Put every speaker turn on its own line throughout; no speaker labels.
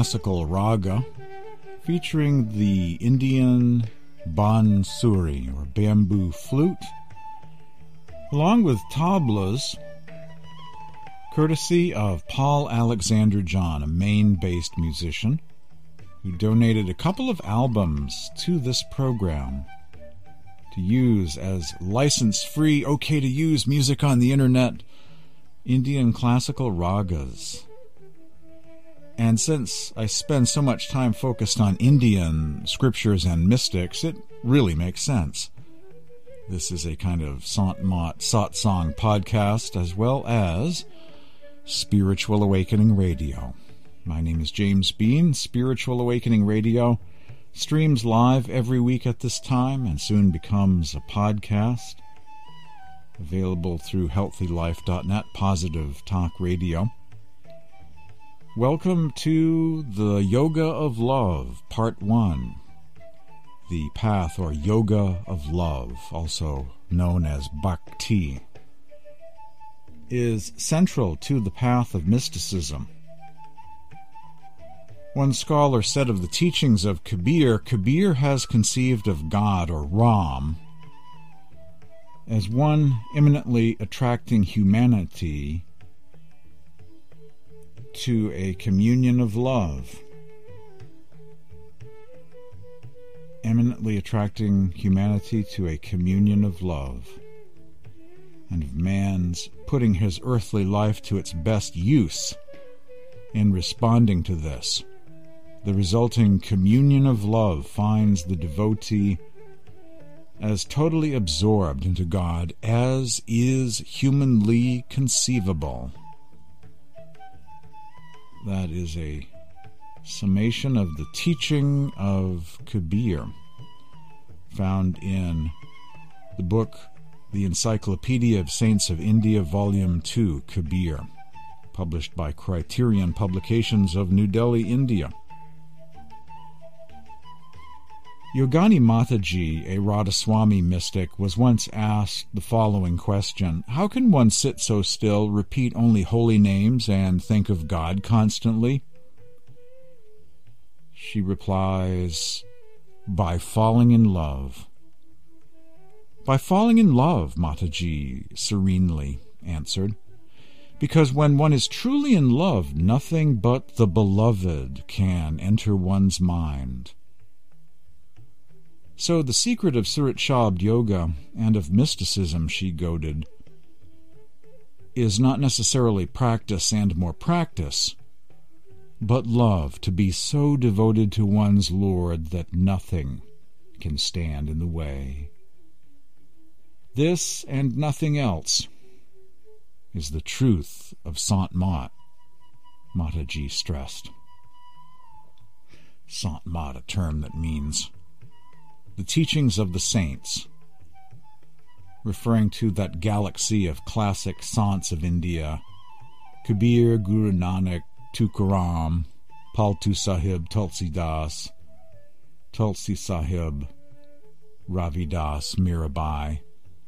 classical raga featuring the Indian bansuri or bamboo flute, along with tablas, courtesy of Paul Alexander John, a Maine based musician who donated a couple of albums to this program to use as license free, okay to use music on the internet, Indian classical ragas. And since I spend so much time focused on Indian scriptures and mystics, it really makes sense. This is a kind of Sant Mat Satsang podcast as well as Spiritual Awakening Radio. My name is James Bean. Spiritual Awakening Radio streams live every week at this time and soon becomes a podcast available through healthylife.net, Positive Talk Radio. Welcome to the Yoga of Love, Part 1. The path or Yoga of Love, also known as Bhakti, is central to the path of mysticism. One scholar said of the teachings of Kabir, Kabir has conceived of God or Ram as one eminently attracting humanity to a communion of love, eminently attracting humanity to a communion of love, and of man's putting his earthly life to its best use in responding to this. The resulting communion of love finds the devotee as totally absorbed into God as is humanly conceivable. That is a summation of the teaching of Kabir, found in the book The Encyclopedia of Saints of India, Volume 2, Kabir, published by Criterion Publications of New Delhi, India. Yogani Mataji, a Radhaswami mystic, was once asked the following question How can one sit so still, repeat only holy names, and think of God constantly? She replies, By falling in love. By falling in love, Mataji serenely answered. Because when one is truly in love, nothing but the beloved can enter one's mind. So the secret of Surat Shabd Yoga and of mysticism, she goaded, is not necessarily practice and more practice, but love, to be so devoted to one's Lord that nothing can stand in the way. This and nothing else is the truth of Sant Mat, Mataji stressed. Sant Mat, a term that means the teachings of the saints, referring to that galaxy of classic saints of India Kabir, Guru Nanak, Tukaram, Paltu Sahib, Tulsi Das, Tulsi Sahib, Ravi Ravidas, Mirabai,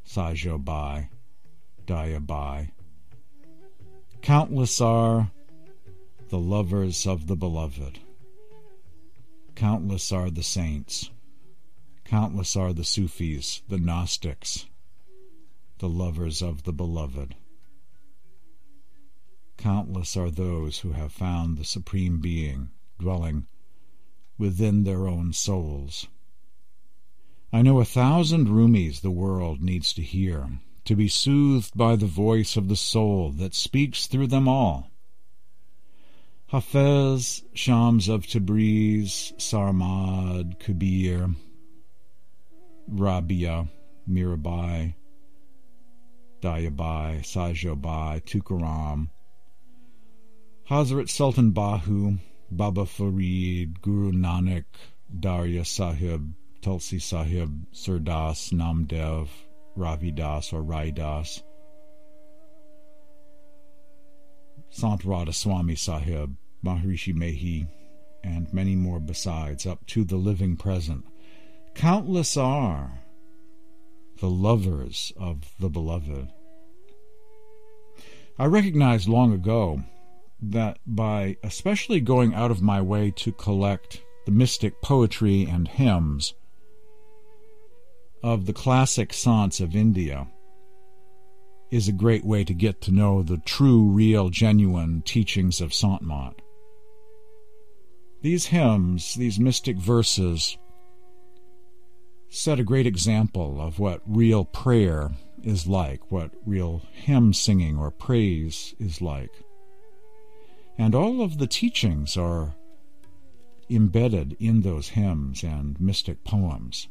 Sajobai, Dayabai. Countless are the lovers of the beloved. Countless are the saints. Countless are the Sufis, the Gnostics, the lovers of the beloved. Countless are those who have found the Supreme Being dwelling within their own souls. I know a thousand Rumis the world needs to hear, to be soothed by the voice of the soul that speaks through them all. Hafez, Shams of Tabriz, Sarmad, Kabir, Rabia, Mirabai, Dayabai, Sajobai, Tukaram, Hazrat Sultan Bahu, Baba Farid, Guru Nanak, Darya Sahib, Tulsi Sahib, Surdas, Namdev, Ravidas or Raidas, Sant Radha Swami Sahib, Maharishi Mehi, and many more besides, up to the living present. Countless are the lovers of the beloved. I recognized long ago that by especially going out of my way to collect the mystic poetry and hymns of the classic saints of India is a great way to get to know the true, real, genuine teachings of Sant Mat. These hymns, these mystic verses, set a great example of what real prayer is like, what real hymn singing or praise is like. And all of the teachings are embedded in those hymns and mystic poems.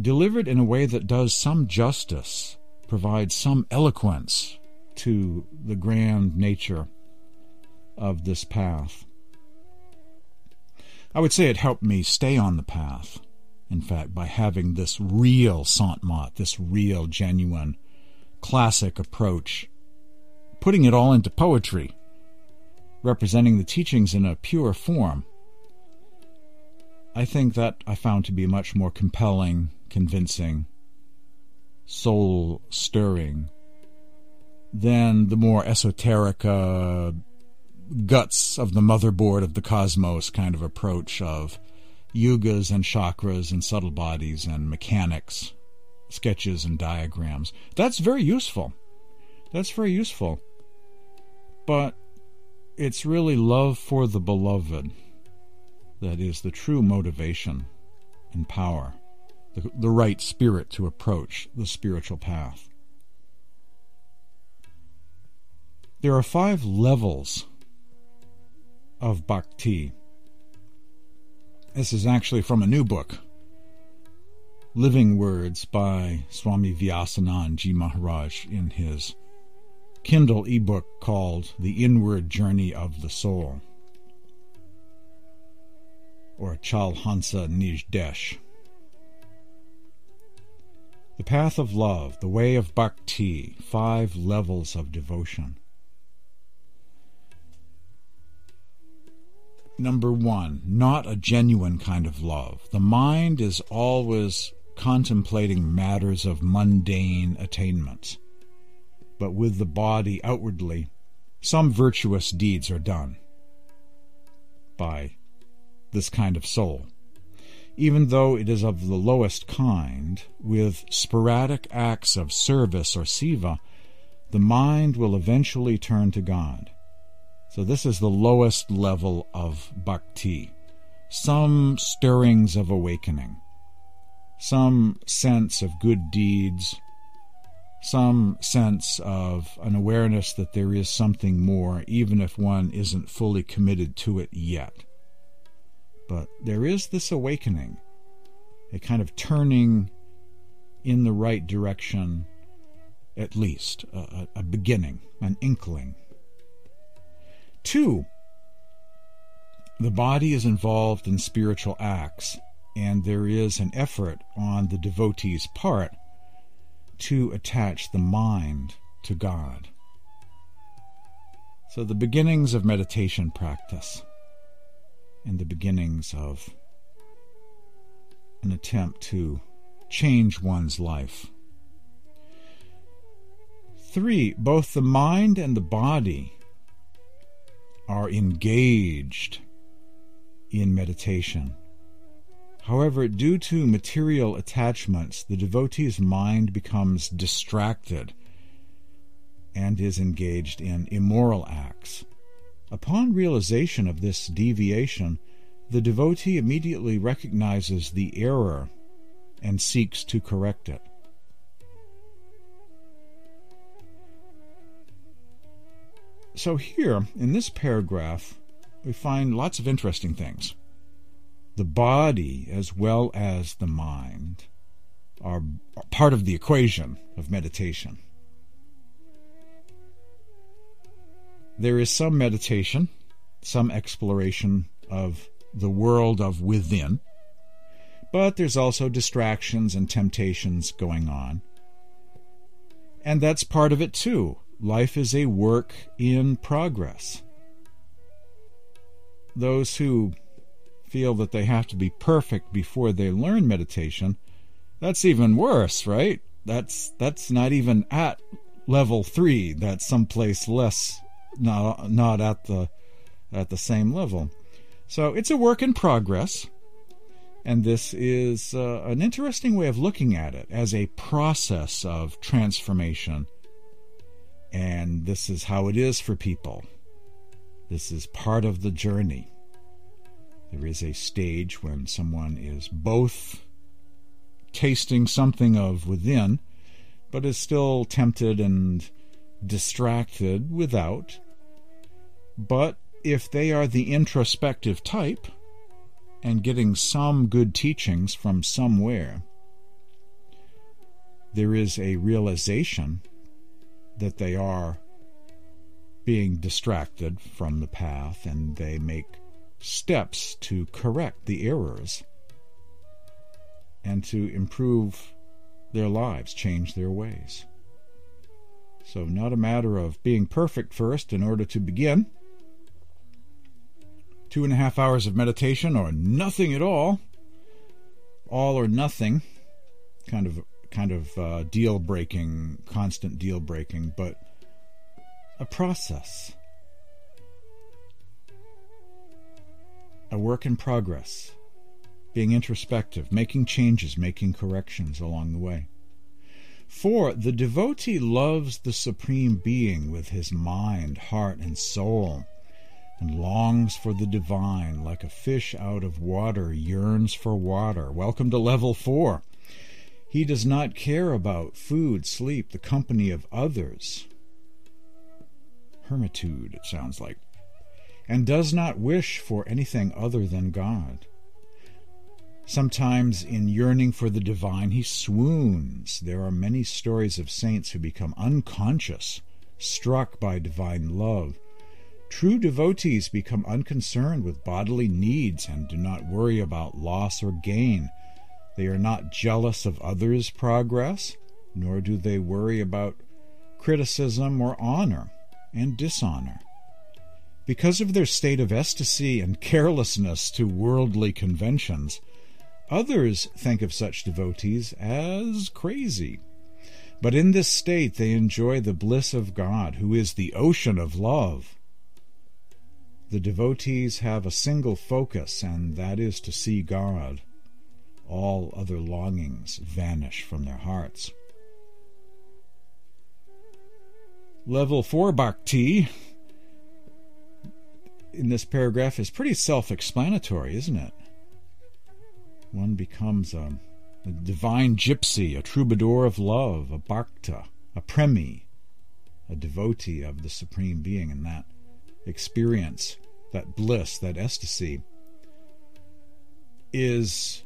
Delivered in a way that does some justice, provides some eloquence to the grand nature of this path. I would say it helped me stay on the path, in fact, by having this real Sant Mat, this real, genuine, classic approach, putting it all into poetry representing the teachings in a pure form, I think that I found to be much more compelling, convincing, soul stirring than the more esoteric uh, guts of the motherboard of the cosmos kind of approach of yugas and chakras and subtle bodies and mechanics, sketches and diagrams. That's very useful. That's very useful. But it's really love for the beloved that is the true motivation and power, the, the right spirit to approach the spiritual path. There are five levels of bhakti. This is actually from a new book, Living Words by Swami Vyasanand Ji Maharaj in his Kindle ebook called The Inward Journey of the Soul, or Chalhansa Nijdesh. The Path of Love, The Way of Bhakti, Five Levels of Devotion. Number one, not a genuine kind of love. The mind is always contemplating matters of mundane attainments but with the body outwardly, some virtuous deeds are done by this kind of soul. Even though it is of the lowest kind, with sporadic acts of service or seva, the mind will eventually turn to God. So, this is the lowest level of bhakti. Some stirrings of awakening, some sense of good deeds, some sense of an awareness that there is something more, even if one isn't fully committed to it yet. But there is this awakening, a kind of turning in the right direction, at least, a, a beginning, an inkling. Two, the body is involved in spiritual acts, and there is an effort on the devotee's part to attach the mind to God. So, the beginnings of meditation practice and the beginnings of an attempt to change one's life. Three, both the mind and the body are engaged in meditation. However, due to material attachments, the devotee's mind becomes distracted and is engaged in immoral acts. Upon realization of this deviation, the devotee immediately recognizes the error and seeks to correct it. So here in this paragraph, we find lots of interesting things. The body, as well as the mind, are part of the equation of meditation. There is some meditation, some exploration of the world of within, but there's also distractions and temptations going on. And that's part of it too. Life is a work in progress. Those who feel that they have to be perfect before they learn meditation, that's even worse, right? That's that's not even at level 3, that's someplace less not not at the at the same level. So it's a work in progress. And this is uh, an interesting way of looking at it as a process of transformation. And this is how it is for people. This is part of the journey. There is a stage when someone is both tasting something of within, but is still tempted and distracted without. But if they are the introspective type, and getting some good teachings from somewhere, there is a realization that they are being distracted from the path and they make steps to correct the errors and to improve their lives, change their ways. So, not a matter of being perfect first in order to begin two and a half hours of meditation or nothing at all, all or nothing, kind of kind of uh, deal breaking, constant deal breaking, but a process, a work in progress, being introspective, making changes, making corrections along the way. For the devotee loves the Supreme Being with his mind, heart, and soul and longs for the divine like a fish out of water yearns for water. Welcome to level four. He does not care about food, sleep, the company of others. Hermitude, it sounds like. And does not wish for anything other than God. Sometimes, in yearning for the divine, he swoons. There are many stories of saints who become unconscious, struck by divine love True devotees become unconcerned with bodily needs and do not worry about loss or gain. They are not jealous of others' progress, nor do they worry about criticism or honor and dishonor. Because of their state of ecstasy and carelessness to worldly conventions, others think of such devotees as crazy. But in this state they enjoy the bliss of God, who is the ocean of love. The devotees have a single focus, and that is to see God. All other longings vanish from their hearts. Level 4 bhakti in this paragraph is pretty self explanatory, isn't it? One becomes a, a, divine gypsy, a troubadour of love, a bhakta, a premi, a devotee of the Supreme Being, and that experience, that bliss, that ecstasy, is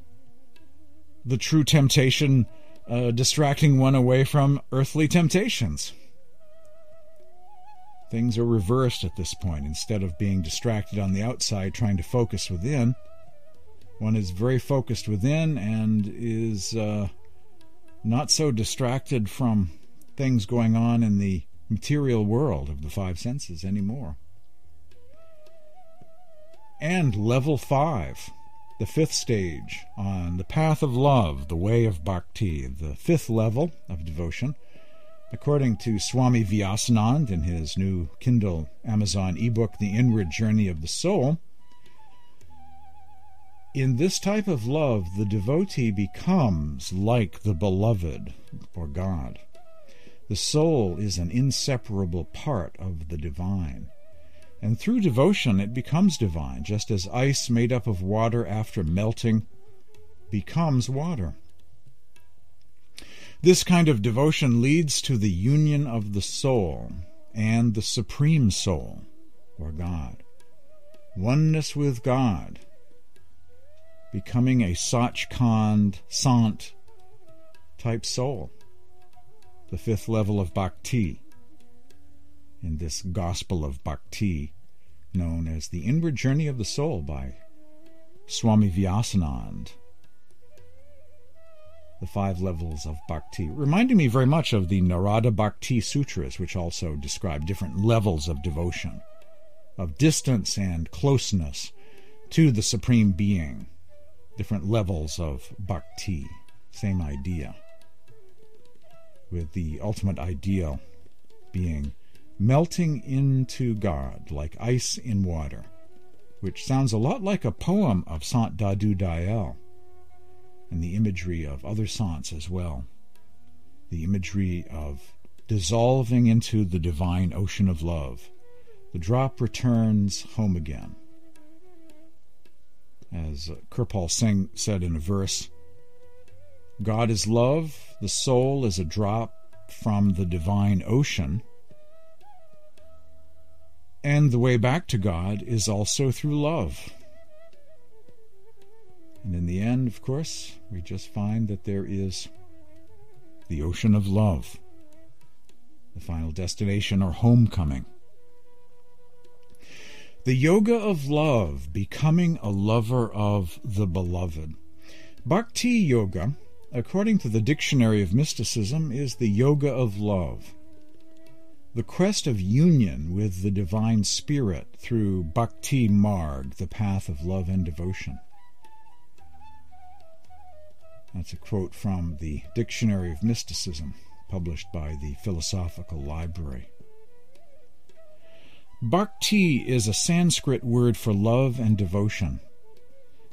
the true temptation uh, distracting one away from earthly temptations. Things are reversed at this point. Instead of being distracted on the outside, trying to focus within, one is very focused within and is uh, not so distracted from things going on in the material world of the five senses anymore and level 5, the fifth stage on the path of love, the way of bhakti, the fifth level of devotion. According to Swami Vyasanand in his new Kindle Amazon ebook, The Inward Journey of the Soul, in this type of love, the devotee becomes like the beloved or God. The soul is an inseparable part of the divine. And through devotion, it becomes divine, just as ice made up of water after melting becomes water. This kind of devotion leads to the union of the soul and the Supreme Soul, or God. Oneness with God, becoming a Sachkhand Sant type soul, the fifth level of bhakti, in this Gospel of Bhakti, known as The Inward Journey of the Soul by Swami Vyasanand. The five levels of bhakti, reminding me very much of the Narada Bhakti Sutras, which also describe different levels of devotion, of distance and closeness to the Supreme Being, different levels of bhakti, same idea, with the ultimate ideal being melting into God like ice in water, which sounds a lot like a poem of Sant Dadu Dayal and the imagery of other sants as well. The imagery of dissolving into the divine ocean of love. The drop returns home again. As Kirpal Singh said in a verse, God is love, the soul is a drop from the divine ocean, and the way back to God is also through love. And in the end, of course, we just find that there is the ocean of love, the final destination or homecoming. The yoga of love, becoming a lover of the beloved. Bhakti yoga, according to the Dictionary of Mysticism, is the yoga of love. The quest of union with the Divine Spirit through Bhakti Marg, the path of love and devotion. That's a quote from the Dictionary of Mysticism, published by the Philosophical Library. Bhakti is a Sanskrit word for love and devotion.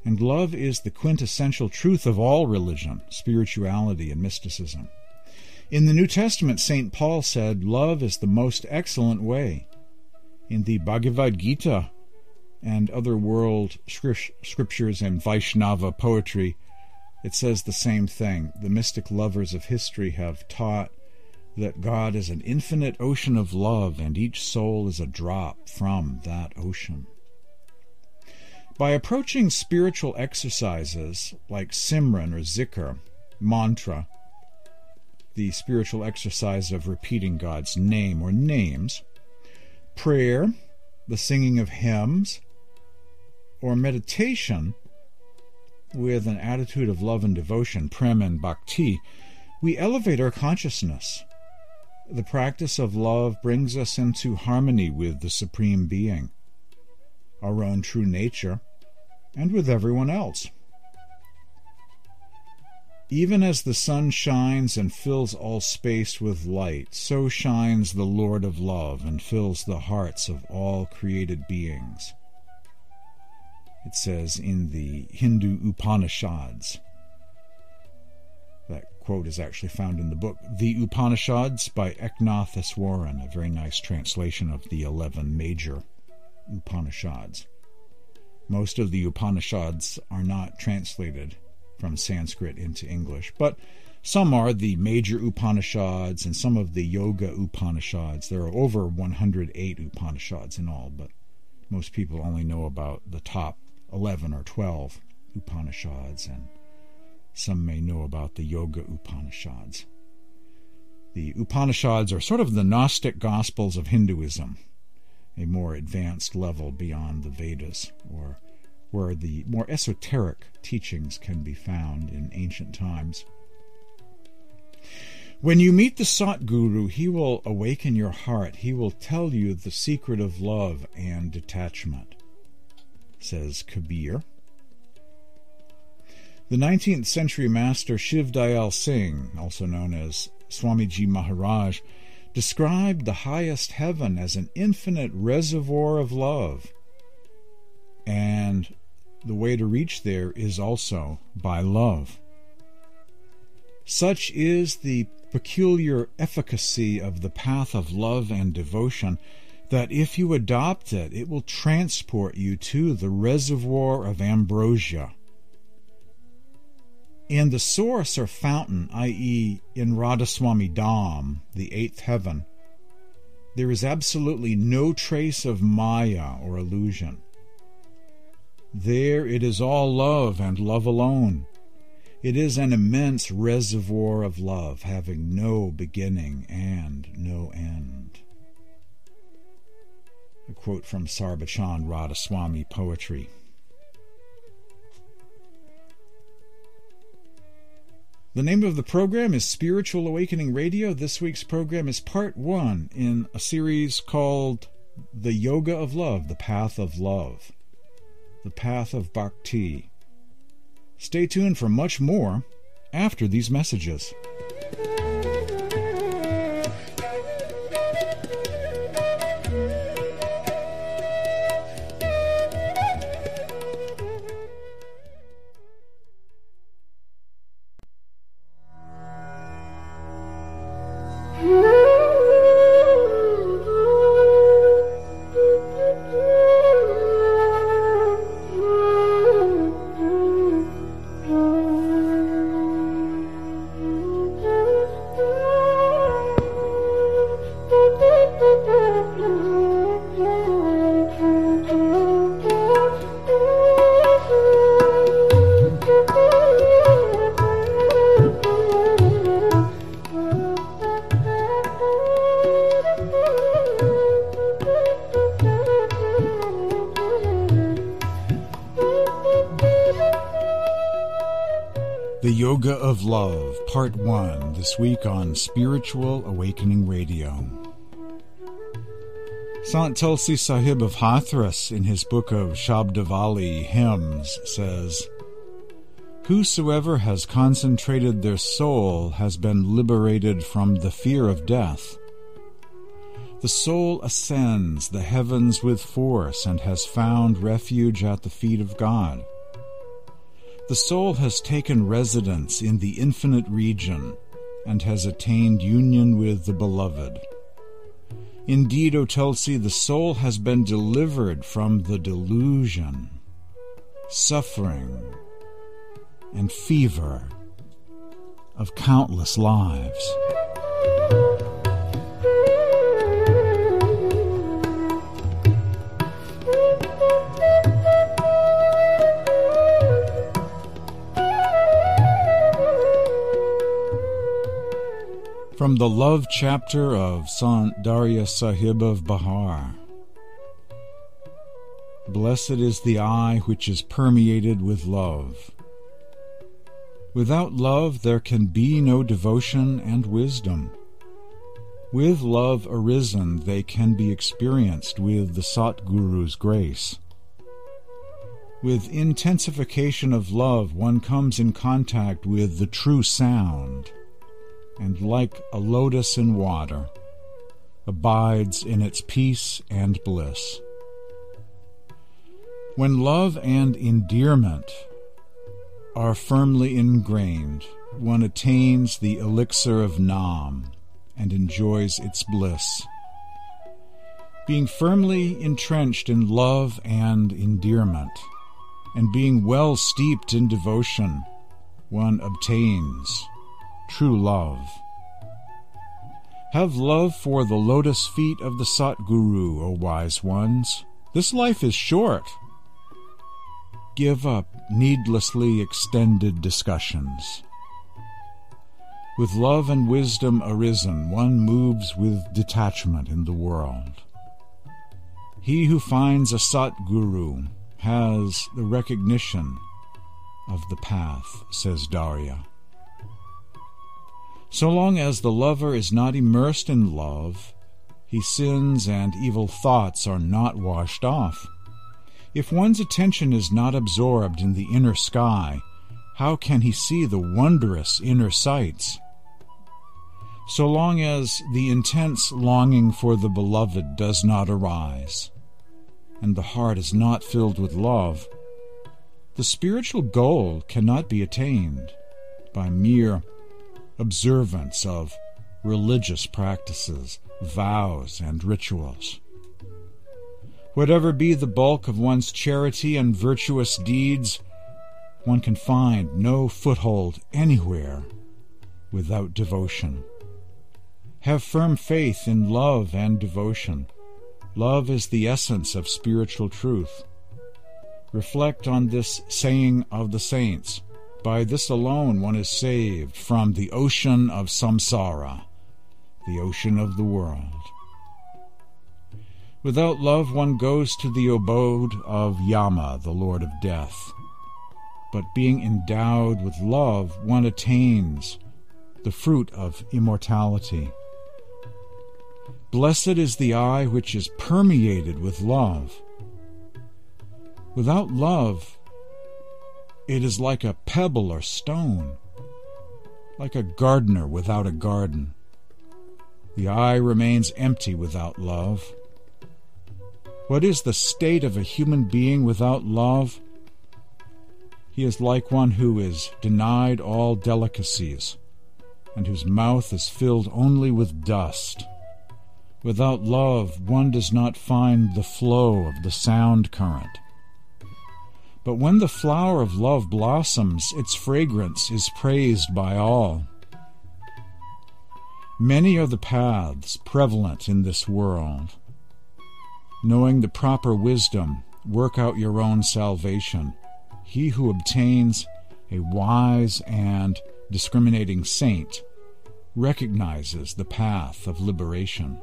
And love is the quintessential truth of all religion, spirituality, and mysticism. In the New Testament, St. Paul said, Love is the most excellent way. In the Bhagavad Gita and other world scriptures and Vaishnava poetry, it says the same thing. The mystic lovers of history have taught that God is an infinite ocean of love, and each soul is a drop from that ocean. By approaching spiritual exercises like Simran or Zikr, mantra, the spiritual exercise of repeating God's name or names, prayer, the singing of hymns, or meditation, with an attitude of love and devotion, prem and bhakti, we elevate our consciousness. The practice of love brings us into harmony with the Supreme Being, our own true nature, and with everyone else. Even as the sun shines and fills all space with light, so shines the Lord of love and fills the hearts of all created beings it says in the Hindu Upanishads. That quote is actually found in the book The Upanishads by Eknath Easwaran, a very nice translation of the 11 major Upanishads. Most of the Upanishads are not translated from Sanskrit into English, but some are the major Upanishads and some of the Yoga Upanishads. There are over 108 Upanishads in all, but most people only know about the top 11 or 12 Upanishads, and some may know about the Yoga Upanishads. The Upanishads are sort of the Gnostic Gospels of Hinduism, a more advanced level beyond the Vedas, or where the more esoteric teachings can be found in ancient times. When you meet the Satguru, he will awaken your heart. He will tell you the secret of love and detachment says Kabir. The 19th century master Shiv Dayal Singh, also known as Swamiji Maharaj, described the highest heaven as an infinite reservoir of love. And the way to reach there is also by love. Such is the peculiar efficacy of the path of love and devotion that if you adopt it, it will transport you to the reservoir of ambrosia. In the source or fountain, i.e., in Radhaswami Dham, the eighth heaven, there is absolutely no trace of Maya or illusion. There it is all love and love alone. It is an immense reservoir of love, having no beginning and no end. A quote from Sarbachan Radhaswami poetry. The name of the program is Spiritual Awakening Radio. This week's program is part one in a series called The Yoga of Love, The Path of Love, The Path of Bhakti. Stay tuned for much more after these messages. The Yoga of Love, Part 1, this week on Spiritual Awakening Radio. Sant Tulsi Sahib of Hathras, in his book of Shabdavali hymns, says, Whosoever has concentrated their soul has been liberated from the fear of death. The soul ascends the heavens with force and has found refuge at the feet of God. The soul has taken residence in the infinite region and has attained union with the Beloved. Indeed, O Tulsi, the soul has been delivered from the delusion, suffering, and fever of countless lives. From the Love chapter of Sant Darya Sahib of Bihar. Blessed is the eye which is permeated with love. Without love there can be no devotion and wisdom. With love arisen they can be experienced with the Satguru's grace. With intensification of love one comes in contact with the true sound and like a lotus in water, abides in its peace and bliss. When love and endearment are firmly ingrained, one attains the elixir of Nam and enjoys its bliss. Being firmly entrenched in love and endearment, and being well steeped in devotion, one obtains true love. Have love for the lotus feet of the Satguru, O wise ones. This life is short. Give up needlessly extended discussions. With love and wisdom arisen, one moves with detachment in the world. He who finds a Satguru has the recognition of the path, says Darya. So long as the lover is not immersed in love, his sins and evil thoughts are not washed off. If one's attention is not absorbed in the inner sky, how can he see the wondrous inner sights? So long as the intense longing for the beloved does not arise, and the heart is not filled with love, the spiritual goal cannot be attained by mere observance of religious practices, vows, and rituals. Whatever be the bulk of one's charity and virtuous deeds, one can find no foothold anywhere without devotion. Have firm faith in love and devotion. Love is the essence of spiritual truth. Reflect on this saying of the saints. By this alone one is saved from the ocean of samsara, the ocean of the world. Without love, one goes to the abode of Yama, the Lord of Death. But being endowed with love, one attains the fruit of immortality. Blessed is the eye which is permeated with love. Without love, it is like a pebble or stone, like a gardener without a garden. The eye remains empty without love. What is the state of a human being without love? He is like one who is denied all delicacies, and whose mouth is filled only with dust. Without love, one does not find the flow of the sound current. But when the flower of love blossoms, its fragrance is praised by all. Many are the paths prevalent in this world knowing the proper wisdom, work out your own salvation. He who obtains a wise and discriminating saint recognizes the path of liberation.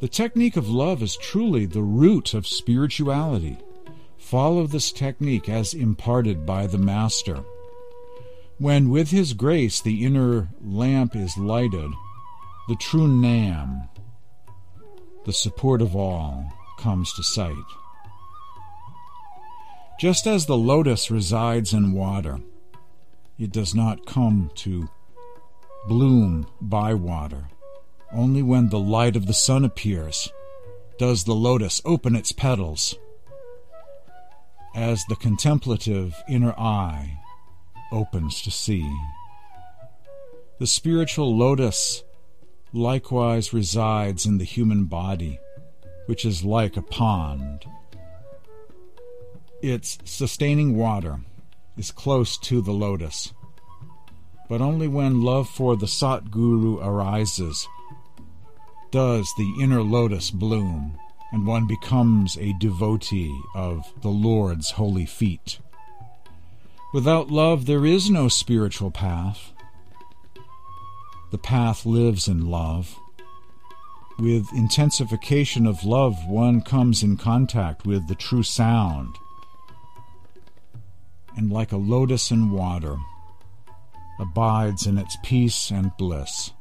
The technique of love is truly the root of spirituality. Follow this technique as imparted by the Master. When with His grace the inner lamp is lighted, the true Nam, the support of all comes to sight. Just as the lotus resides in water, it does not come to bloom by water. Only when the light of the sun appears does the lotus open its petals. As the contemplative inner eye opens to see. The spiritual lotus likewise resides in the human body, which is like a pond. Its sustaining water is close to the lotus, but only when love for the Satguru arises does the inner lotus bloom, and one becomes a devotee of the Lord's holy feet. Without love, there is no spiritual path. The path lives in love. With intensification of love, one comes in contact with the true sound. And like a lotus in water, abides in its peace and bliss.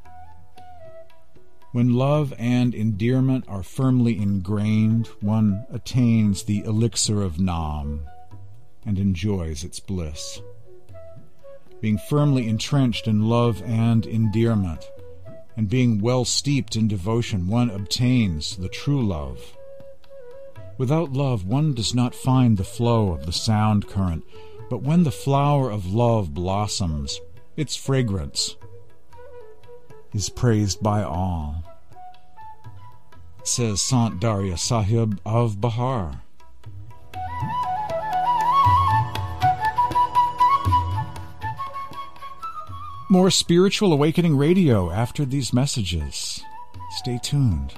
When love and endearment are firmly ingrained, one attains the elixir of Nam and enjoys its bliss being firmly entrenched in love and endearment, and being well steeped in devotion, one obtains the true love. Without love, one does not find the flow of the sound current, but when the flower of love blossoms, its fragrance is praised by all. Says Sant Darya Sahib of Bihar. More Spiritual Awakening Radio after these messages. Stay tuned.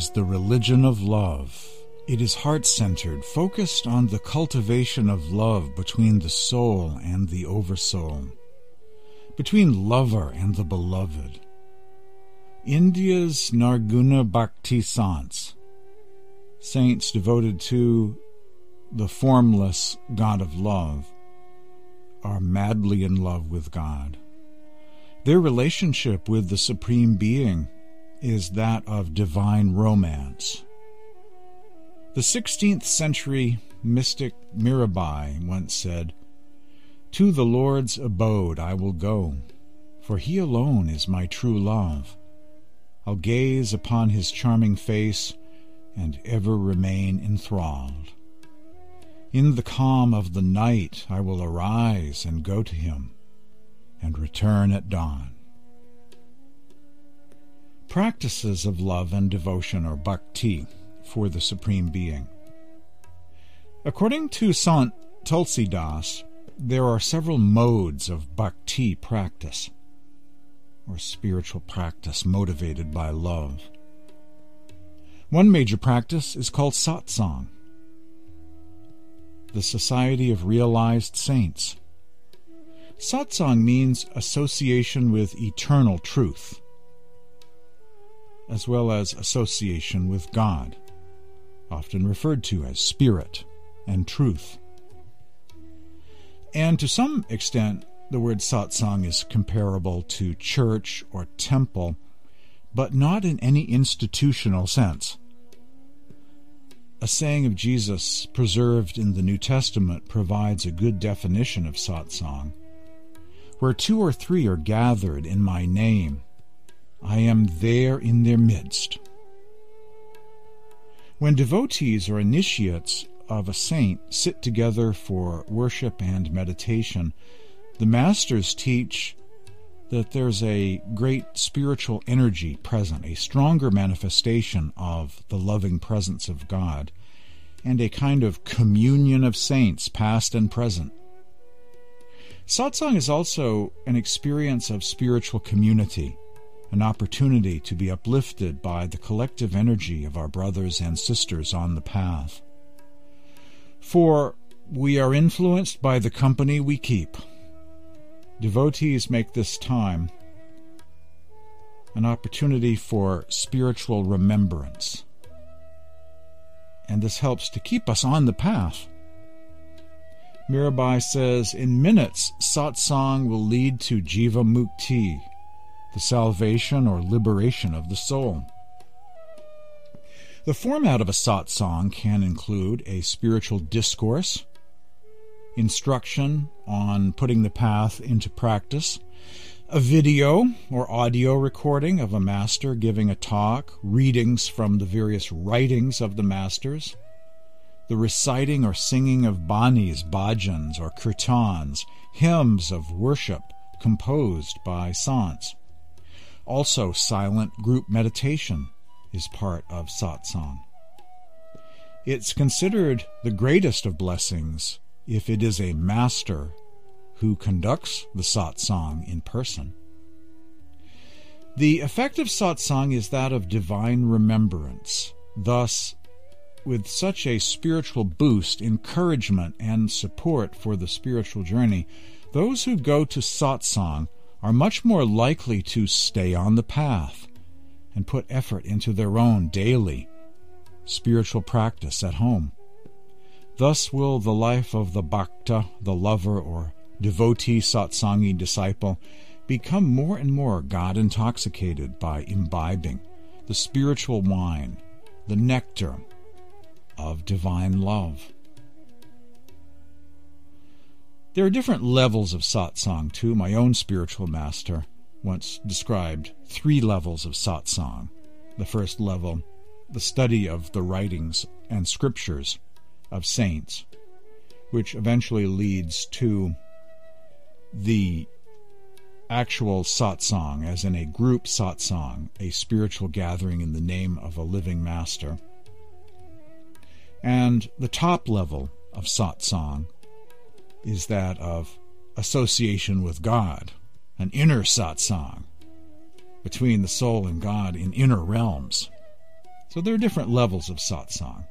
Is the religion of love. It is heart centered, focused on the cultivation of love between the soul and the oversoul. between lover and the beloved. India's Nirguna Bhakti saints, saints devoted to the formless God of love, are madly in love with God. Their relationship with the Supreme Being is that of divine romance. The 16th century mystic Mirabai once said, To the Lord's abode I will go, for he alone is my true love. I'll gaze upon his charming face and ever remain enthralled. In the calm of the night I will arise and go to him, and return at dawn. Practices of love and devotion or bhakti for the Supreme Being. According to Sant Tulsidas, there are several modes of bhakti practice, or spiritual practice motivated by love. One major practice is called satsang, the Society of Realized Saints. Satsang means association with eternal truth, as well as association with God often referred to as spirit and truth. And to some extent, the word satsang is comparable to church or temple, but not in any institutional sense. A saying of Jesus preserved in the New Testament provides a good definition of satsang. Where two or three are gathered in my name, I am there in their midst. When devotees or initiates of a saint sit together for worship and meditation, the masters teach that there's a great spiritual energy present, a stronger manifestation of the loving presence of God, and a kind of communion of saints, past and present. Satsang is also an experience of spiritual community an opportunity to be uplifted by the collective energy of our brothers and sisters on the path. For we are influenced by the company we keep. Devotees make this time an opportunity for spiritual remembrance. And this helps to keep us on the path. Mirabai says, In minutes, satsang will lead to jiva mukti, the salvation or liberation of the soul. The format of a satsang can include a spiritual discourse, instruction on putting the path into practice, a video or audio recording of a master giving a talk, readings from the various writings of the masters, the reciting or singing of banis, bhajans, or kirtans, hymns of worship composed by sants. Also, silent group meditation is part of satsang. It's considered the greatest of blessings if it is a master who conducts the satsang in person. The effect of satsang is that of divine remembrance. Thus, with such a spiritual boost, encouragement, and support for the spiritual journey, those who go to satsang are much more likely to stay on the path and put effort into their own daily spiritual practice at home. Thus will the life of the bhakta, the lover or devotee satsangi disciple, become more and more God intoxicated by imbibing the spiritual wine, the nectar of divine love. There are different levels of satsang, too. My own spiritual master once described three levels of satsang. The first level, the study of the writings and scriptures of saints, which eventually leads to the actual satsang, as in a group satsang, a spiritual gathering in the name of a living master. And the top level of satsang, is that of association with God, an inner satsang between the soul and God in inner realms. So there are different levels of satsang.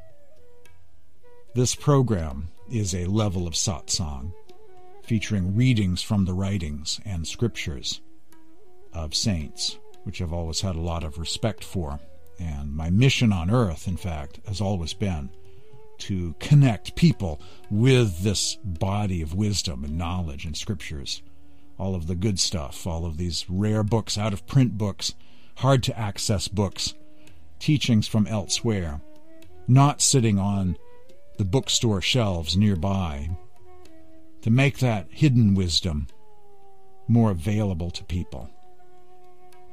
This program is a level of satsang featuring readings from the writings and scriptures of saints, which I've always had a lot of respect for. And my mission on earth, in fact, has always been to connect people with this body of wisdom and knowledge and scriptures. All of the good stuff, all of these rare books, out of print books, hard to access books, teachings from elsewhere, not sitting on the bookstore shelves nearby, to make that hidden wisdom more available to people.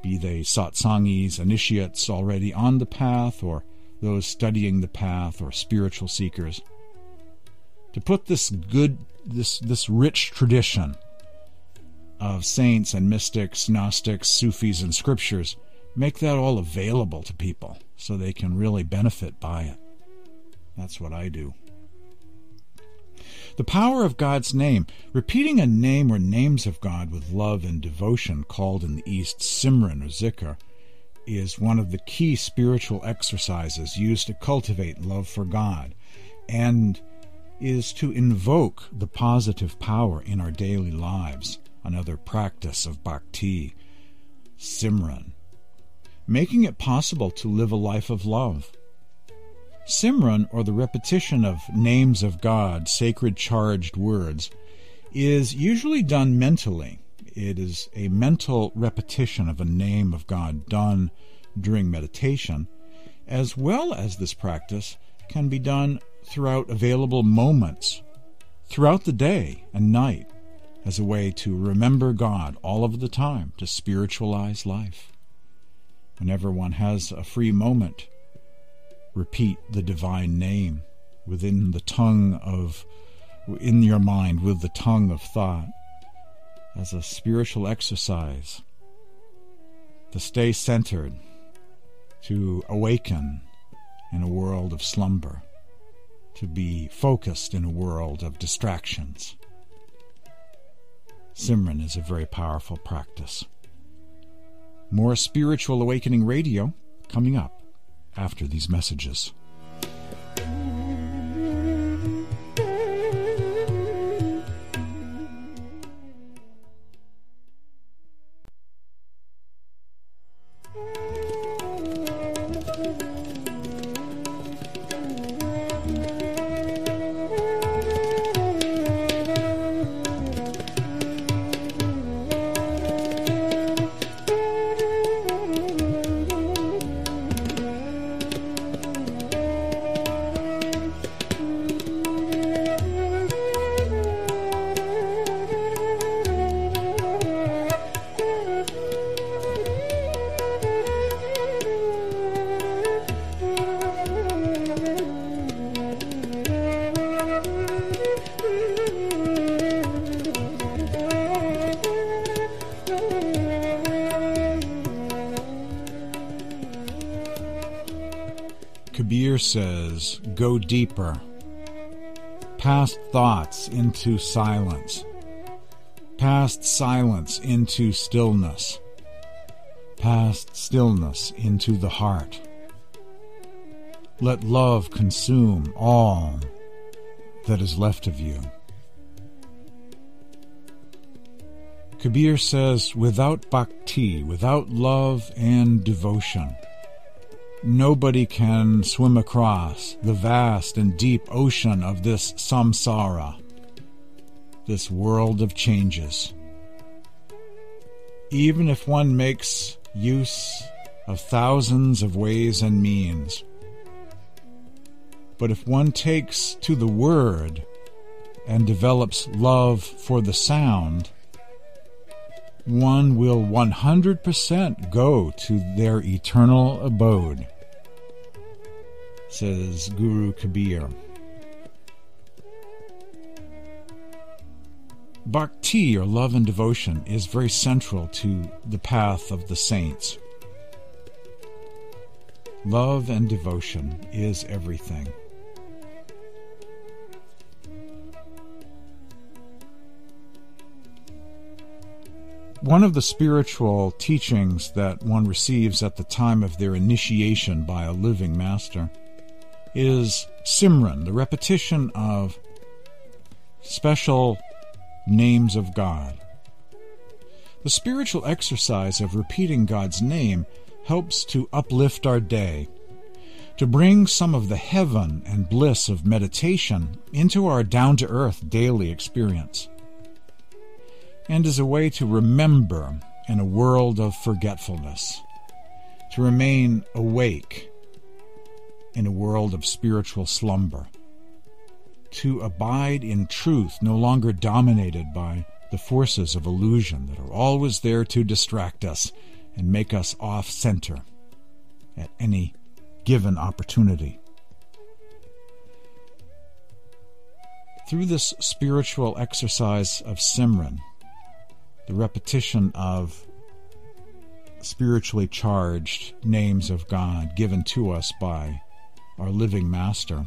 Be they satsangis, initiates already on the path, or those studying the path, or spiritual seekers. To put this good, this, this rich tradition of saints and mystics, Gnostics, Sufis, and scriptures, make that all available to people so they can really benefit by it. That's what I do. The power of God's name. Repeating a name or names of God with love and devotion, called in the East Simran or Zikr, is one of the key spiritual exercises used to cultivate love for God and is to invoke the positive power in our daily lives, another practice of bhakti, Simran, making it possible to live a life of love. Simran, or the repetition of names of God, sacred charged words, is usually done mentally. It is a mental repetition of a name of God done during meditation, as well as this practice can be done throughout available moments throughout the day and night as a way to remember God all of the time, to spiritualize life. Whenever one has a free moment, repeat the divine name within the tongue of, in your mind, with the tongue of thought, as a spiritual exercise to stay centered, to awaken in a world of slumber, to be focused in a world of distractions. Simran is a very powerful practice. More Spiritual Awakening Radio coming up after these messages. Says, Go deeper, past thoughts into silence, past silence into stillness, past stillness into the heart. Let love consume all that is left of you. Kabir says, without bhakti, without love and devotion, Nobody can swim across the vast and deep ocean of this samsara, this world of changes. Even if one makes use of thousands of ways and means, but if one takes to the word and develops love for the sound, one will 100% go to their eternal abode says Guru Kabir. Bhakti, or love and devotion, is very central to the path of the saints. Love and devotion is everything. One of the spiritual teachings that one receives at the time of their initiation by a living master is Simran, the repetition of special names of God. The spiritual exercise of repeating God's name helps to uplift our day, to bring some of the heaven and bliss of meditation into our down to earth daily experience, and as a way to remember in a world of forgetfulness, to remain awake in a world of spiritual slumber, to abide in truth no longer dominated by the forces of illusion that are always there to distract us and make us off center at any given opportunity. Through this spiritual exercise of Simran, the repetition of spiritually charged names of God given to us by our living Master,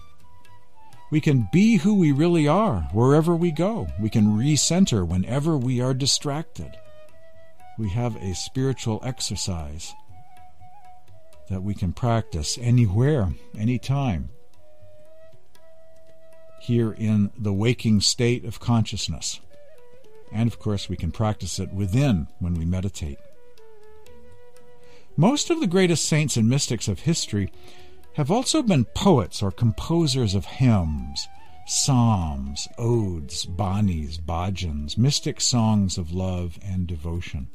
we can be who we really are wherever we go. We can recenter whenever we are distracted. We have a spiritual exercise that we can practice anywhere, anytime. Here in the waking state of consciousness. And of course, we can practice it within when we meditate. Most of the greatest saints and mystics of history have also been poets or composers of hymns, psalms, odes, banis, bhajans, mystic songs of love and devotion.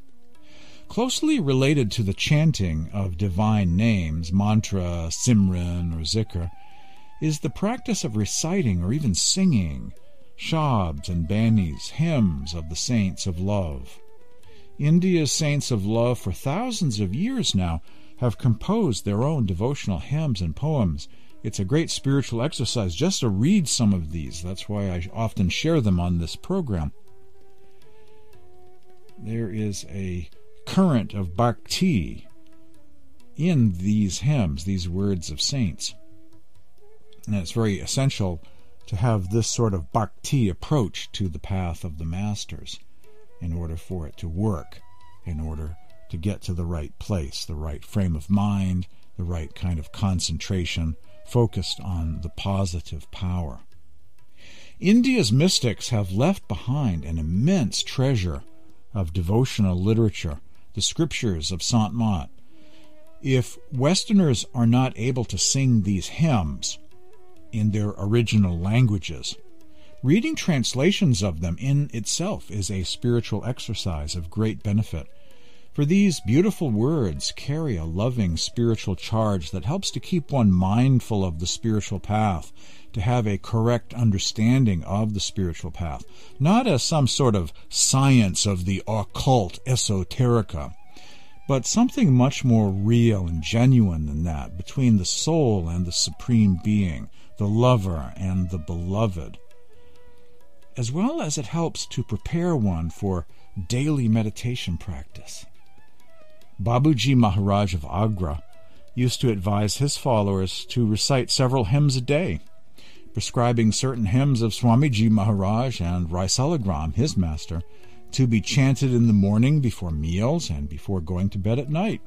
Closely related to the chanting of divine names, mantra, simran, or zikr, is the practice of reciting or even singing shabds and banis, hymns of the saints of love. India's saints of love for thousands of years now have composed their own devotional hymns and poems. It's a great spiritual exercise just to read some of these. That's why I often share them on this program. There is a current of bhakti in these hymns, these words of saints. And it's very essential to have this sort of bhakti approach to the path of the masters in order for it to work, in order to get to the right place, the right frame of mind, the right kind of concentration, focused on the positive power. India's mystics have left behind an immense treasure of devotional literature, the scriptures of Sant Mat. If Westerners are not able to sing these hymns in their original languages, reading translations of them in itself is a spiritual exercise of great benefit. For these beautiful words carry a loving spiritual charge that helps to keep one mindful of the spiritual path, to have a correct understanding of the spiritual path, not as some sort of science of the occult esoterica, but something much more real and genuine than that, between the soul and the Supreme Being, the lover and the beloved, as well as it helps to prepare one for daily meditation practice. Babuji Maharaj of Agra used to advise his followers to recite several hymns a day, prescribing certain hymns of Swamiji Maharaj and Rai Saligram, his master, to be chanted in the morning before meals and before going to bed at night.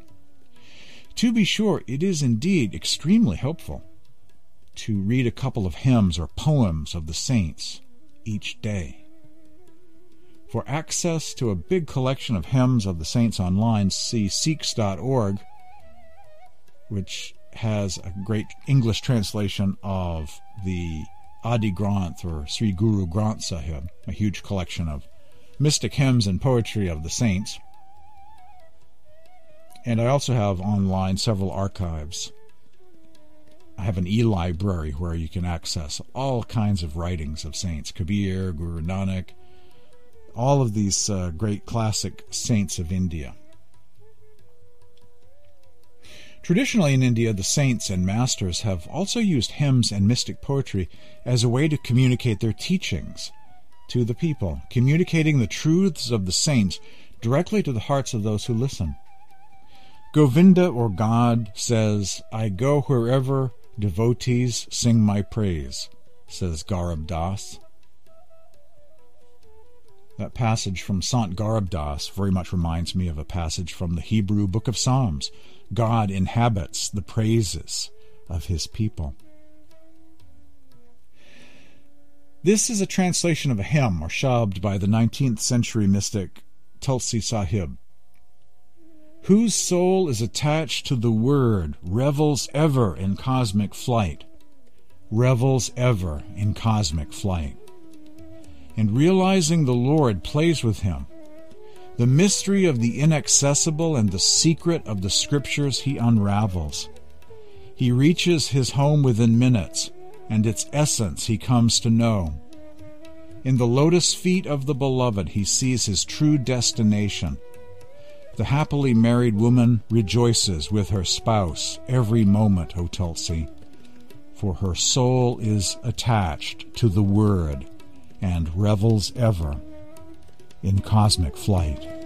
To be sure, it is indeed extremely helpful to read a couple of hymns or poems of the saints each day. For access to a big collection of hymns of the saints online, see sikhs.org, which has a great English translation of the Adi Granth or Sri Guru Granth Sahib, a huge collection of mystic hymns and poetry of the saints. And I also have online several archives. I have an e-library where you can access all kinds of writings of saints, Kabir, Guru Nanak, all of these uh, great classic saints of India. Traditionally in India, the saints and masters have also used hymns and mystic poetry as a way to communicate their teachings to the people, communicating the truths of the saints directly to the hearts of those who listen. Govinda or God says, I go wherever devotees sing my praise, says Garib Das. That passage from Sant Garib Das very much reminds me of a passage from the Hebrew book of Psalms. God inhabits the praises of his people. This is a translation of a hymn or shabd by the 19th century mystic Tulsi Sahib. Whose soul is attached to the Word revels ever in cosmic flight, revels ever in cosmic flight. And realizing the Lord plays with him, the mystery of the inaccessible and the secret of the Scriptures he unravels. He reaches his home within minutes, and its essence he comes to know. In the lotus feet of the beloved, he sees his true destination. The happily married woman rejoices with her spouse every moment, O Tulsi, for her soul is attached to the Word and revels ever in cosmic flight.